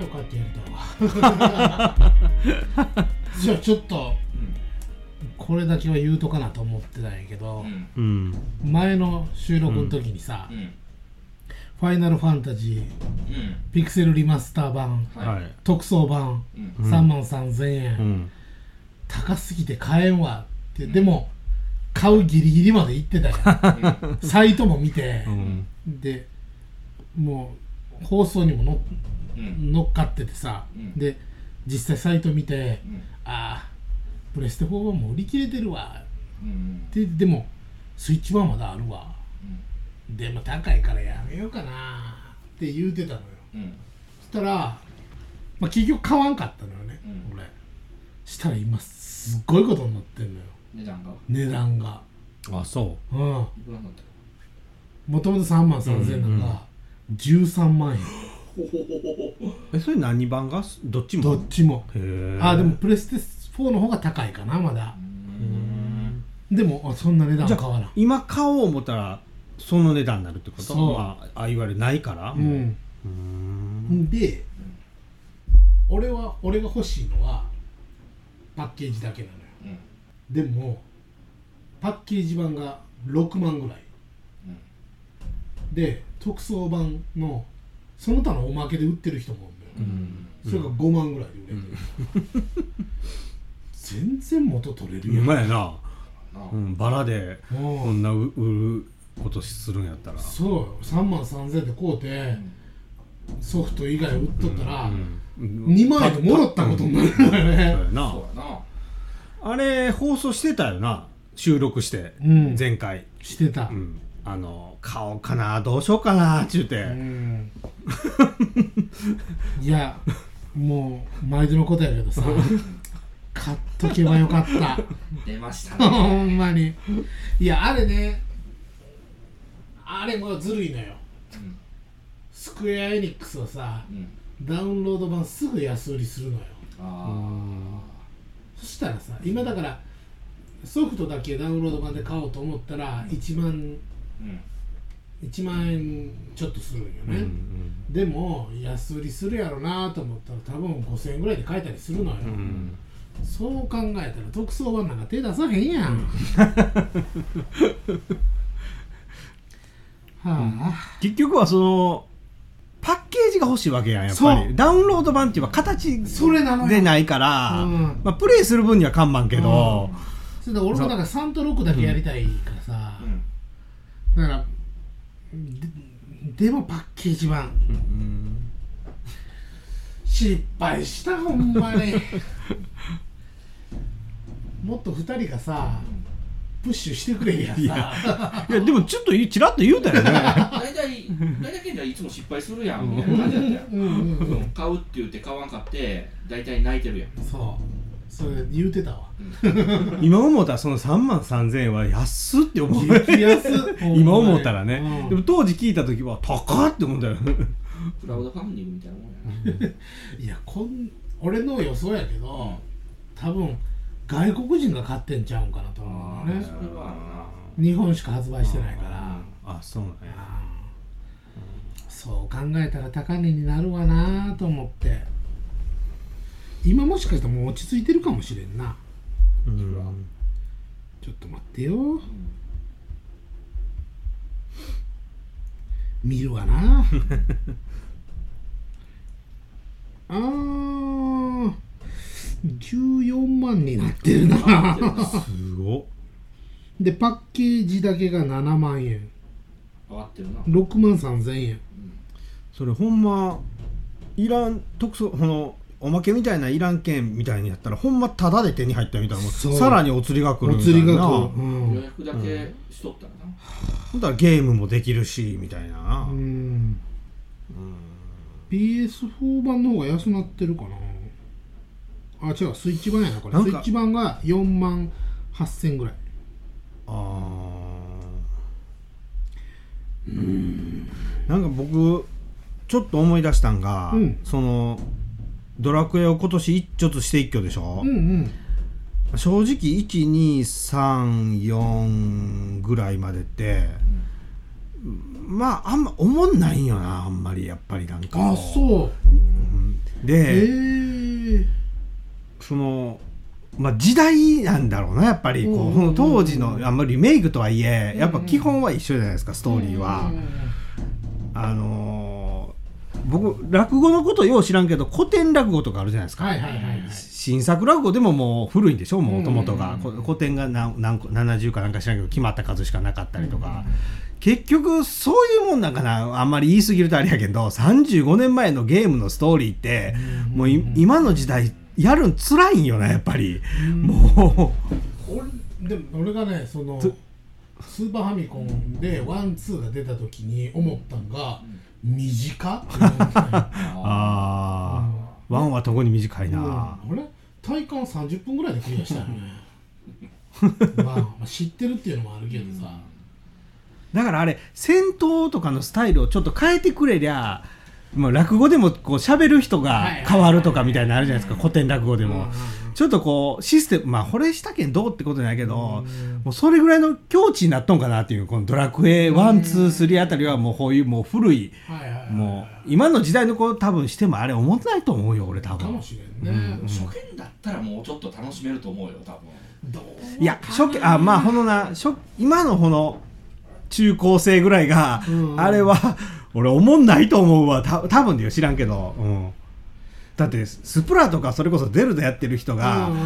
帰ってやりたいわ。じゃあちょっとこれだけは言うとかなと思ってたんやけどう、ん。うん前の収録の時にさ、うん。ファイナルファンタジーうん。ピクセルリマスター版はい。はい特装版うん。3万3000円、うん。高すぎて買えんわって。でも買うギリギリまで行ってたやん。サイトも見てう、ん。でもう放送にものうん乗っかっててさ、うん。で実際サイト見て、うん。ああプレステ4版も売り切れてるわ。うんででもスイッチ版まだあるわ。でも高いからやめようかな。って言うてたのよ。うん。そしたら、まあ、結局買わんかったのよね、うん。俺。したら今すっごいことになってんのよ。値段が？値段が。あそう。ん。いくらなんだもともと3万3000円なんか、13万円。う えそれ何版が？どっちも？どっちも。あでもプレステ4の方が高いかなまだ。うん。でもあそんな値段じゃ変わらん。今買おう思ったらその値段になるってこと？そう。まああいわゆるないから？うもうん。うーん。で俺は俺が欲しいのはパッケージだけなのよ。うん。でもパッケージ版が6万ぐらい。で特装版のその他のおまけで売ってる人もおるのよ、うん。それが5万ぐらいで売れてる、全然元取れるやん、うまいな、なうん、バラでこんな売ることするんやったら。そうよ。3万3000円で買うて、ソフト以外売っとったら、うん。2万円でもらったことになるよそうね、やな。そうやな。あれ放送してたよな。収録して、うん。前回、してた、うん、あの買おうかなどうしようかなって言って、うん。いやもう毎度のことやけどさ 買っとけばよかった。出ましたほねんまに。いやあれねあれもずるいのよ。うん。スクエア・エニックスはさうん。ダウンロード版すぐ安売りするのよ。あそしたらさ今だからソフトだけダウンロード版で買おうと思ったら1万1万円ちょっとするんよね、うんうん。でも安売りするやろなと思ったら多分5000円ぐらいで買えたりするのよ、うんそう考えたら特装版なんか手出さへんやん、はあ、結局はそのパッケージが欲しいわけやんやっぱり。ダウンロード版っていうか形それなのよ。でないから、うん。まあ、プレイする分には看板けど、それで俺もだから3と6だけやりたいからさ、うんだからででもパッケージ版。うん失敗したほんまに。もっと2人がさプッシュしてくれりゃさ。いやでもちょっとちらっと言うたよね。大体大体健太いつも失敗するやんみたいな感じだったようんうんうん。買うって言って買わんかって大体泣いてるやん。そうそれ言うてたわ。今思ったらその3万3000円は安っって思う。激安。今思ったらね、うん。でも当時聞いた時は高っって思ったよ。クラウドファンディングみたいなもんやな。いやこん俺の予想やけど、うん。多分外国人が買ってんちゃうんかなと思うのね。それはあ日本しか発売してないから、あそうなんや。そう考えたら高値になるわなと思って今もしかしたらもう落ち着いてるかもしれんな。うん。ちょっと待ってよ。見るわな。あー。14万になってるな。すごっ。でパッケージだけが7万円。上がってるな。6万3000円。それほんまいらん特措このおまけみたいないらん券みたいにやったらほんまタダで手に入ったみたいなさらにお釣りが来るおみたいな。釣りが来る、う予ん約だけしとったらな。ほんだらゲームもできるしみたいな、うん、PS4 版の方が安なってるかな。あ違うスイッチ版やなこれ。スイッチ版が4万8000ぐらい。あー。なんか僕ちょっと思い出したんが、うん。そのドラクエを今年一ちょっとして一挙でしょ、うんうん。正直1234ぐらいまでって、まああんま思んないんよなあんまりやっぱりなんか。あそう。えで、ー、そのまあ時代なんだろうなやっぱり。こう、当時のあんまりリメイクとはいえやっぱ基本は一緒じゃないですかストーリーは。あのー僕落語のことよう知らんけど古典落語とかあるじゃないですか、はいはいはいはい。新作落語でももう古いんでしょもともとが、うん。こ古典が何何個70かなんか知らんけど決まった数しかなかったりとか、結局そういうもんなんかな。あんまり言い過ぎるとあれやけど35年前のゲームのストーリーって、もうい今の時代やるん辛いんよなやっぱり、も俺でも俺がねそのスーパーファミコンでワンツーが出た時に思ったんが短っ ああ、ワンは特に短いな、うん。あれ？体感30分ぐらいでクリアしたよね。まあ、まあ知ってるっていうのもあるけどさ、だからあれ戦闘とかのスタイルをちょっと変えてくれりゃもう落語でもこう喋る人が変わるとかみたいなのあるじゃないですか。古典落語でも、ちょっとこうシステムまあこれしたけんどうってことじゃないけど、もうそれぐらいの境地になっとんかなっていうこのドラクエ123あたりはもうこういうもう古い。もう今の時代の子多分してもあれ思ってないと思うよ俺多分。かもしれんね、初見だったらもうちょっと楽しめると思うよ多分。いや初期あまあほのな初今のこの中高生ぐらいが、うん。あれは俺思んないと思うわ。た多分だよ知らんけど、うん、だってスプラとかそれこそゼルダやってる人が、うん。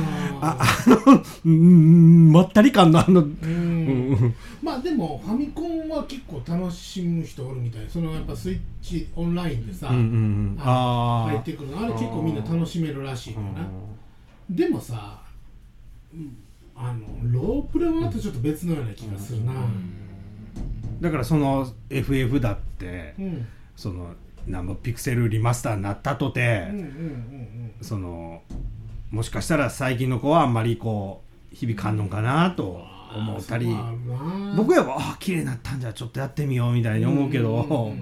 ああのうんまったり感のあの、まあでもファミコンは結構楽しむ人おるみたい。そのやっぱスイッチオンラインでさ、うんうんうん。入ってくるのあれ結構みんな楽しめるらしいのよな、でもさ、うんあのロープレはまたちょっと別のような気がするな。だからその FF だってうんうん。そのなんぼピクセルリマスターになったとて、そのもしかしたら最近の子はあんまりこう響かんのかなと思ったり。僕やばあ綺麗になったんじゃちょっとやってみようみたいに思うけど、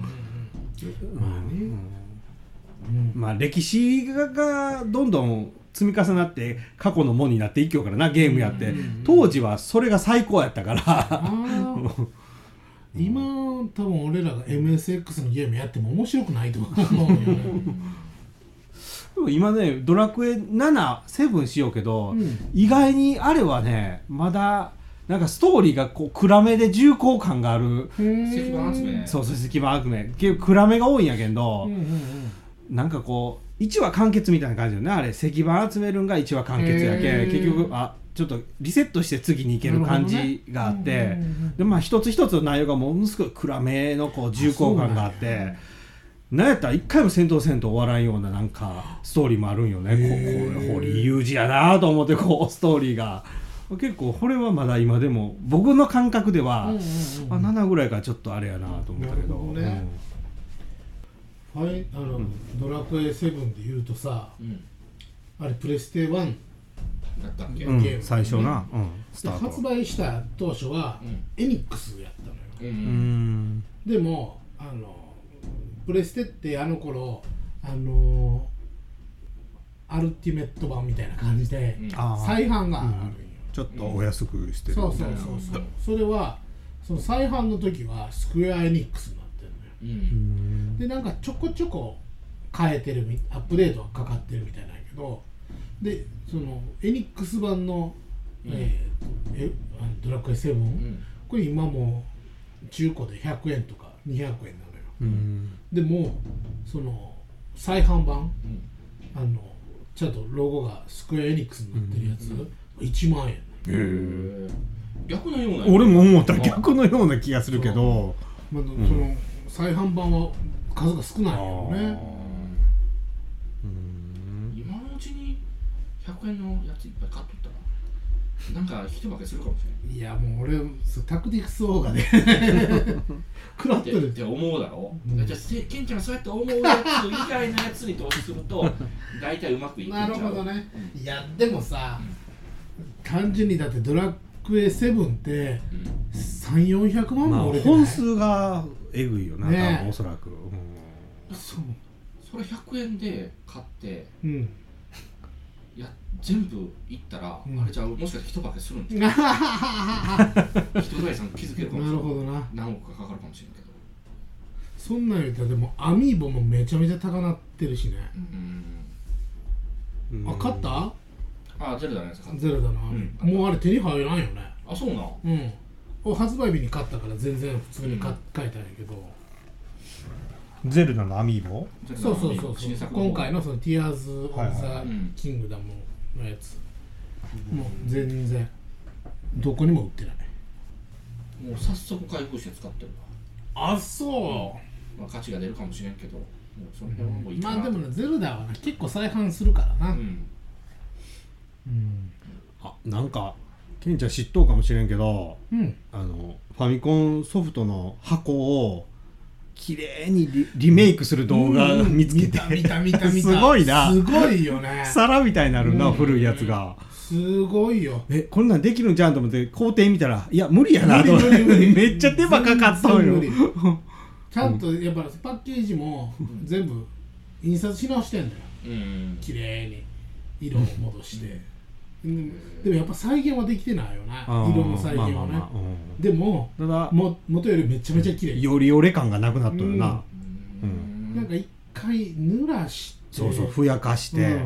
まあ歴史ががどんどん積み重なって過去のもんになっていきようからなゲームやって、当時はそれが最高やったから 今多分俺らが MSX のゲームやっても面白くないと思う。よ ねでも今ねドラクエ77しようけど、うん。意外にあれはねまだなんかストーリーがこう暗めで重厚感がある。石板集めそうそう石板集め結構暗めが多いんやけど、うんうんうん。なんかこう1話完結みたいな感じよねあれ。石板集めるんが1話完結やけへー結局あちょっとリセットして次に行ける感じがあって、ねうんうんうん。でまあ一つ一つの内容がものすごい暗めのこう重厚感があって。なんやったら一回も戦闘せんと終わらんようななんかストーリーもあるんよね。こうこう堀井雄二やなと思ってこうストーリーが。結構これはまだ今でも僕の感覚では、うんうんうんあ7ぐらいからちょっとあれやなと思ったけど。どねファイあの、ドラクエ7で言うとさうん。あれプレステ1だったっけ？うんゲーム。最初な、うん、スでタート。発売した当初は、うん。エニックスやったのよ。ううん。んでもあのプレステってあの頃あのアルティメット版みたいな感じで、再販があるんよ、ちょっとお安くしてる。そうそうみたいなそう。そうそれはその再販の時はスクエア・エニックスのよううん。んでなんかちょこちょこ変えてるみアップデートがかかってるみたいなんやけどでそのエニックス版の、うん。えーえドラクエ7、うん。これ今もう中古で100円とか200円なのよ。うん。でもその再販版うん。あのちゃんとロゴがスクエア・エニックスになってるやつ、1万円へえ逆のような俺も思った。逆のような気がするけど。まあその再販版は数が少ないよね。うん。今のうちに100円のやついっぱい買っとったらなんか引き分けするかもしれないいやもう俺タクティクスオーガで食らっっててるって思うだろ、うん。じゃあせケンちゃんがそうやって思うやつ以外のやつに投資すると 大体うまくいくんちゃう？なるほどね。いやでもさ単純にだってドラクエ7ってうん。3400万まあも売れてない？本数がえぐいよな、ねえ。多分おそらく、うん。そう。それ100円で買ってうん。や全部いったら、うん。あれじゃあもしかして一化けするんじゃなん一人さん気づけるかもしれるないほどな。何億かかかるかもしれんけど。そんなん言うたらでもアミーボもめちゃめちゃ高なってるしね。うん。うん。あ買った？あゼルダのやつ買った。ゼルダの網、もうあれ手に入らんよね。あそうなんうんお発売日に買ったから全然普通に買,、買えたん。やけどゼルダのアミーボ？そうそうそうそう。今回のその「ティアーズ・オブ・はいザキングダム」のやつ、もう全然どこにも売ってない。もう早速開封して使ってるわ。あそまあ価値が出るかもしれんけど。もうそのう、辺はもういいかなまあでもねゼルダはね結構再販するからな、うん。うん。あなんかケンちゃん知っとうかもしれんけどうん。あのファミコンソフトの箱を綺麗にリリメイクする動画うん。見つけて、見た見た見た見た。すごいな。すごいよね。皿みたいになるな、うん古いやつが。すごいよ。えこんなんできるんじゃんと思って工程見たらいや無理やなと。思って無理無理無理。めっちゃ手間かかったのよ。ちゃんとやっぱパッケージも全部印刷し直してんだよ。うん。綺麗に色を戻して、うん。でもやっぱ再現はできてないよなあー。色の再現はね、まあまあまあ。うん。でもただも元よりめちゃめちゃ綺麗。よりよれ感がなくなっとるな、うん。なんか一回濡らして。そうそうふやかして、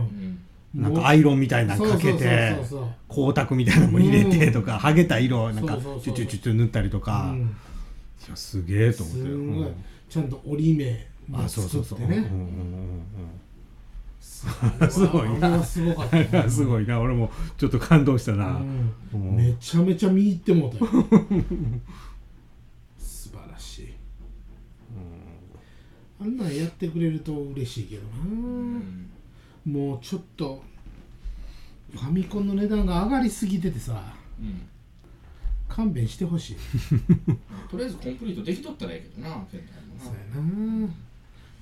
なんかアイロンみたいなのかけて光沢みたいなのも入れてとか、うん。剥げた色をなんかチュチュチュチュ塗ったりとか、いうん。やすげえと思って。すごい、うんちゃんと折り目あもそうそうそう、作ってねうんうんうんすごいな。なすごかったうんすごいな。俺もちょっと感動したな、うん。う。んめちゃめちゃ見入ってもうたよ。素晴らしい、あんなんやってくれると嬉しいけどな、うん。もうちょっとファミコンの値段が上がりすぎててさ。うん。勘弁してほしい。とりあえずコンプリートできとったらええけどな。そうやな。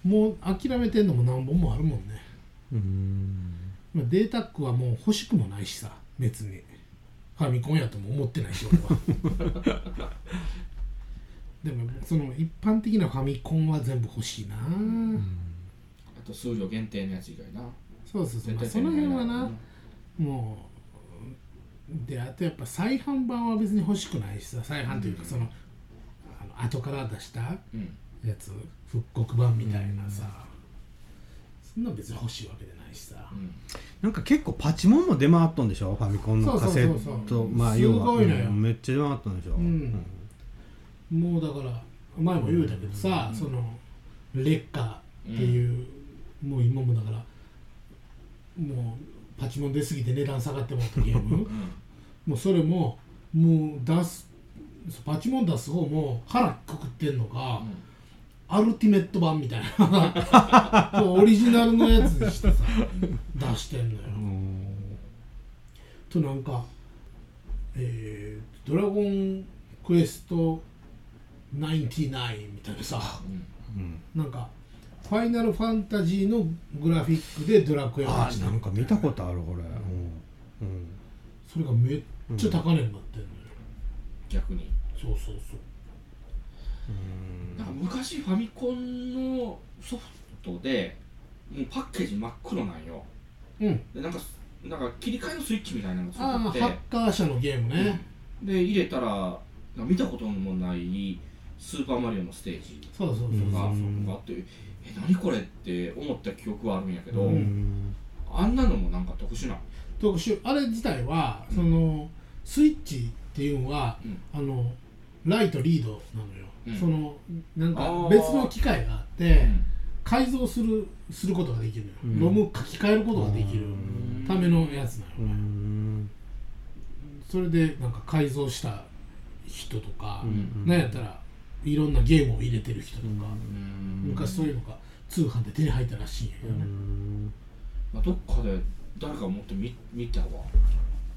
もう諦めてんのも何本もあるもんねうん。まあデータックはもう欲しくもないしさ別に。ファミコンやとも思ってないし俺は。でもその一般的なファミコンは全部欲しいな、あと数量限定のやつ以外な。そうそうそう、まあ、その辺はな。手に入らないもうであとやっぱ再販版は別に欲しくないしさ。再販というかその,、あの後から出したうん。やつ復刻版みたいなさ、そんな別に欲しいわけじゃないしさ、うん。なんか結構パチモンも出回っとんでしょ？ファミコンのカセットまあす要は。めっちゃ出回っとんでしょ、うん。もうだから前も言うたけどさ、その劣化っていう、もう今もだからもうパチモン出過ぎて値段下がってもらったゲームもうそれももう出すパチモン出す方も腹くくってんのか、アルティメット版みたいな。オリジナルのやつにしてさ。出してんのよ、うんとなんかえー、ドラゴンクエスト99みたいなさ。うん。なんかファイナルファンタジーのグラフィックでドラクエをあ出なんか見たことあるこれ、うん。それがめっちゃ高値になってんのよ、逆に。そうそうそう。なん。か昔ファミコンのソフトでもうパッケージ真っ黒なんよ。うん。でなんかなんか切り替えのスイッチみたいなのがつああハいてッカー社のゲームね、で入れたらなんか見たこともないスーパーマリオのステージそうそうそうそう、が,、うんがあってえ何これって思った記憶はあるんやけど、うん。うんあんなのもなんか特殊な特殊。あれ自体はそのスイッチっていうのは、うん。あのライトリードなのよ、うん。そのなんか別の機械があって改造するすることができるのよ、うん。ロム書き換えることができるうん。ためのやつなうのよ、ん。それでなんか改造した人とか、うん。なんやったらいろんなゲームを入れてる人とか、うん。昔そういうのが通販で手に入ったらしいんやけどね。まあ、どっかで誰か持ってみ見たわ。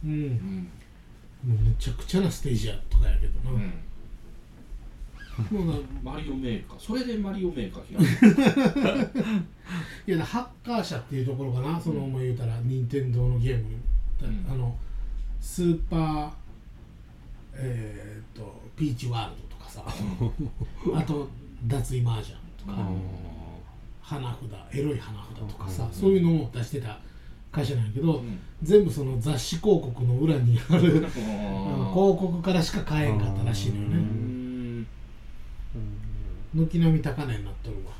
うん、うん、もうめちゃくちゃなステージやとかやけどな、うん、もうなマリオメーカーそれでマリオメーカー開いやハッカー社っていうところかな、その思い言うたら任天堂のゲーム、うん。あのスーパーえー、っとピーチワールドとかさ。あと脱衣マージャンとか、花札エロい花札とかさ、そういうのを出してた会社なんやけど、うん。全部その雑誌広告の裏にある 広あ告からしか買えんかったらしいのよね。ん軒並み高値になっとるわ。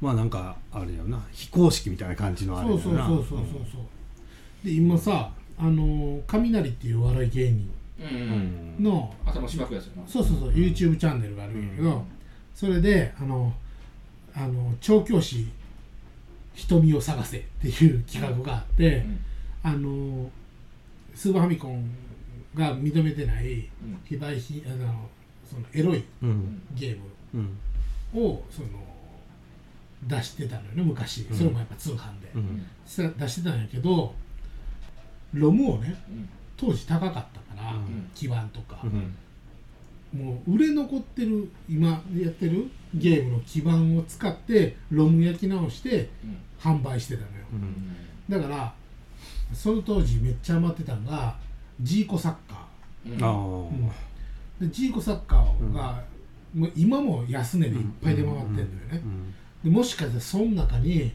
まあなんかあれやな。非公式みたいな感じのあれそうそうやなそうそうそう。そうで今さあの雷っていうお笑い芸人うんうんの頭しばくやつやな。そうそうそう YouTube チャンネルがあるんやけど、それであのあの調教師瞳を探せっていう企画があって、うん。あのスーパーファミコンが認めてないうん。非売品あのそのエロいうん。ゲーうん。ムをその出してたのよね昔、それもやっぱ通販で、出してたんやけどロムをねうん当時高かったから、うん。基板とか、うん。もう売れ残ってる今やってるゲームの基板を使ってロム焼き直してうん。販売してたのよ。うん。だからその当時めっちゃ余ってたのがジーコサッカうんあー、あでジーコサッカーが、もう今も安値でいっぱい出回ってんのよね、でもしかしたらその中に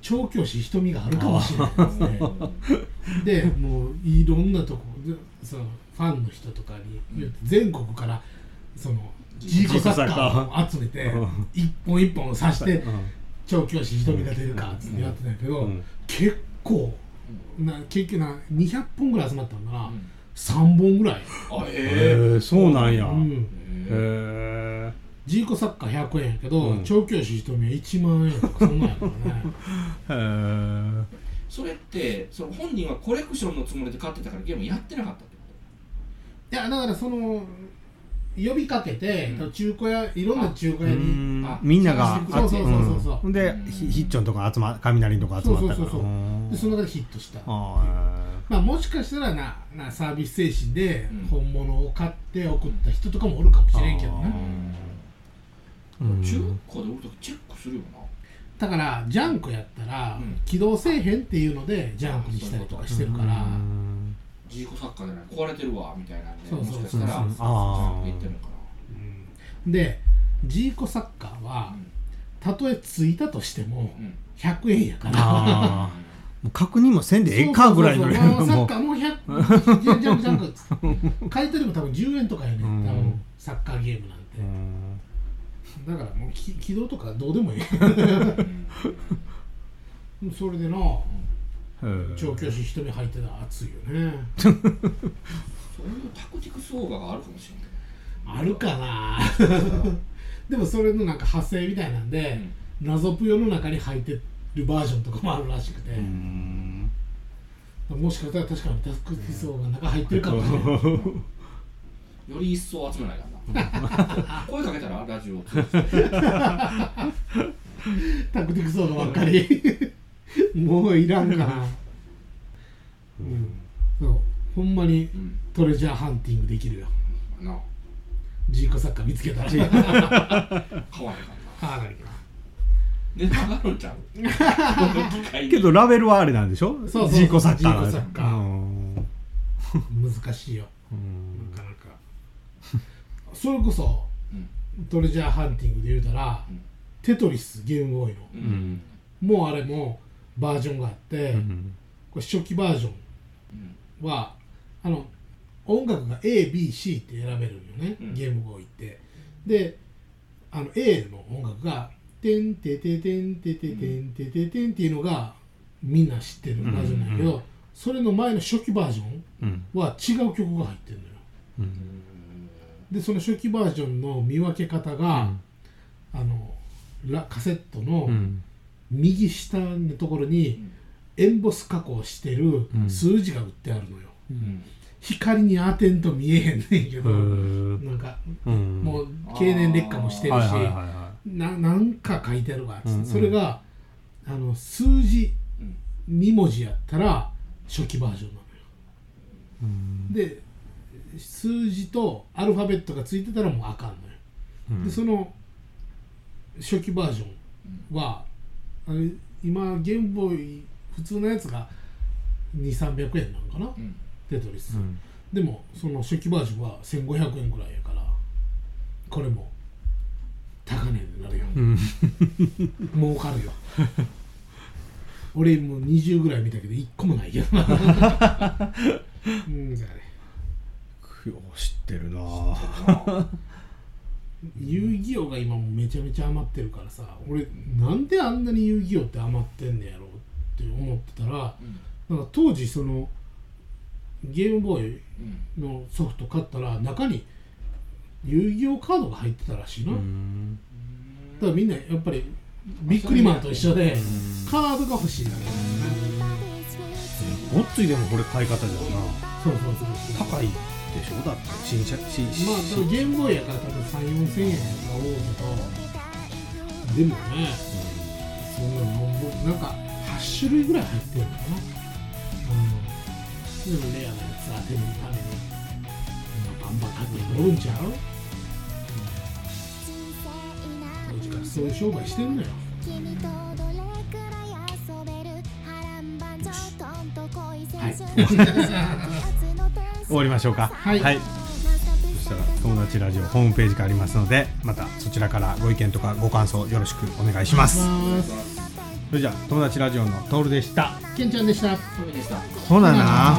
調教師瞳があるかもしれないですね。でもういろんなとこでそのファンの人とかに全国からそのジーコサッカーを集めてうん一本一本刺してうん。調教師瞳が出るかってやってたけど、うん。結構な結局な200本ぐらい集まったのかな、うん3本ぐらい、あへええそうなんや。へうん、ええジーコサッカー100円やけど、うん。調教師瞳は1万円とかそんなんやからね。へえそれってその本人はコレクションのつもりで買ってたからゲームやってなかったってこいやだからその呼びかけて、うん。中古屋いろんな中古屋にあみんながそうそうそうそうそう。うん。でひヒッチョンとか集ま雷のとか集まったから。そうそうそうそう。うん。でその中でヒットした。あまあもしかしたらななサービス精神でうん。本物を買って送った人とかもおるかもしれんけどねー。うん。中古で売るときチェックするよな。だからジャンクやったら、うん。起動せえへんっていうのでジャンクにしたりとかしてるから、うんジーコサッカーじゃない壊れてるわみたいなんでそうそう。もしかしたらそうそうあー言ってるのかうん。でジーコサッカーはたとえついたとしてもなうん。100円やから。ああもう確認もせんでええかぐらいのレベルそうそうそう。もうサッもカーもう100ジャンジャンクジャンク。っつって買い取りも多分10円とかやねんサッカーゲームなんて。うん。だからもうき起動とかどうでもいいうん。それでな調教師一目入ってたら熱いよね。そういうタクティクスオーガがあるかもしれない。あるかな。でもそれのなんか派生みたいなんで、謎ぷよの中に入ってるバージョンとかもあるらしくて、うん。もしかしたら確かにタクティクスが中入ってるかもしれないより一層集めないからな。声かけたらラジオタクティクスのばっかり もういらんかな、うん、そう。ほんまにうん。トレジャーハンティングできるよ。な。あジーコサッカー見つけたら 買わへんからなああ値段上がるん。ちゃうけどラベルはあれなんでしょ？そうそうジーコサッカージーコサッカー。うん難しいよ。うん。なかなか。それこそうん。トレジャーハンティングで言うたら、うん。テトリスゲームボーイのもうあれもバージョンがあって、うん。これ初期バージョンはあの音楽が ABC って選べるんよね、うん。ゲームボーイって。であの A の音楽が「てんてててんてててんてててん」っていうのがみんな知ってるバージョンなんやけど、うんそれの前の初期バージョンうん。は違う曲が入ってるのよ。うん。でその初期バージョンの見分け方が、あのラカセットのうん右下のところにエンボス加工してるうん。数字が売ってあるのよ、うん。光に当てんと見えへんねんけど、うんなんかうん。もう経年劣化もしてるし、ななんか書いてあるわ。っつって、うんうん。それがあの数字うん2文字やったら初期バージョンなのよ。いうん。で数字とアルファベットがついてたらもうあかんのよ、うん。でその初期バージョンはあれ今ゲームボーイ普通のやつが2300円なのかな、うん。テトリス、うん。でもその初期バージョンは1500円ぐらいやからこれも高値になるよ、うん。儲かるよ。俺もう20ぐらい見たけど1個もないけどな。うんじゃあね。よう知ってるなな遊戯王が今もめちゃめちゃ余ってるからさ俺なんであんなに遊戯王って余ってんねやろうって思ってたらなんか当時そのゲームボーイのソフト買ったら中に遊戯王カードが入ってたらしいな、だからみんなやっぱりビックリマンと一緒でカードが欲しいだけ。ごっついでもこれ買い方じゃんな。そうそうそうそう。高いでしょだって新車新まあでもゲームボーイやから多分3 4千円が多いけどでもね、そん。なのもうなんか8種類ぐらい入ってるのかな。うん。でもレアなやつ当てるためにバンバン買っておるん。ちゃう、うん、当時からそういう商売してん。のよはい終わりましょうか。はい。そしたら友達ラジオホームページがありますのでまたそちらからご意見とかご感想よろしくお願いします。それじゃあ友達ラジオのトールでした。けんちゃんでした。そうでした。ほな。な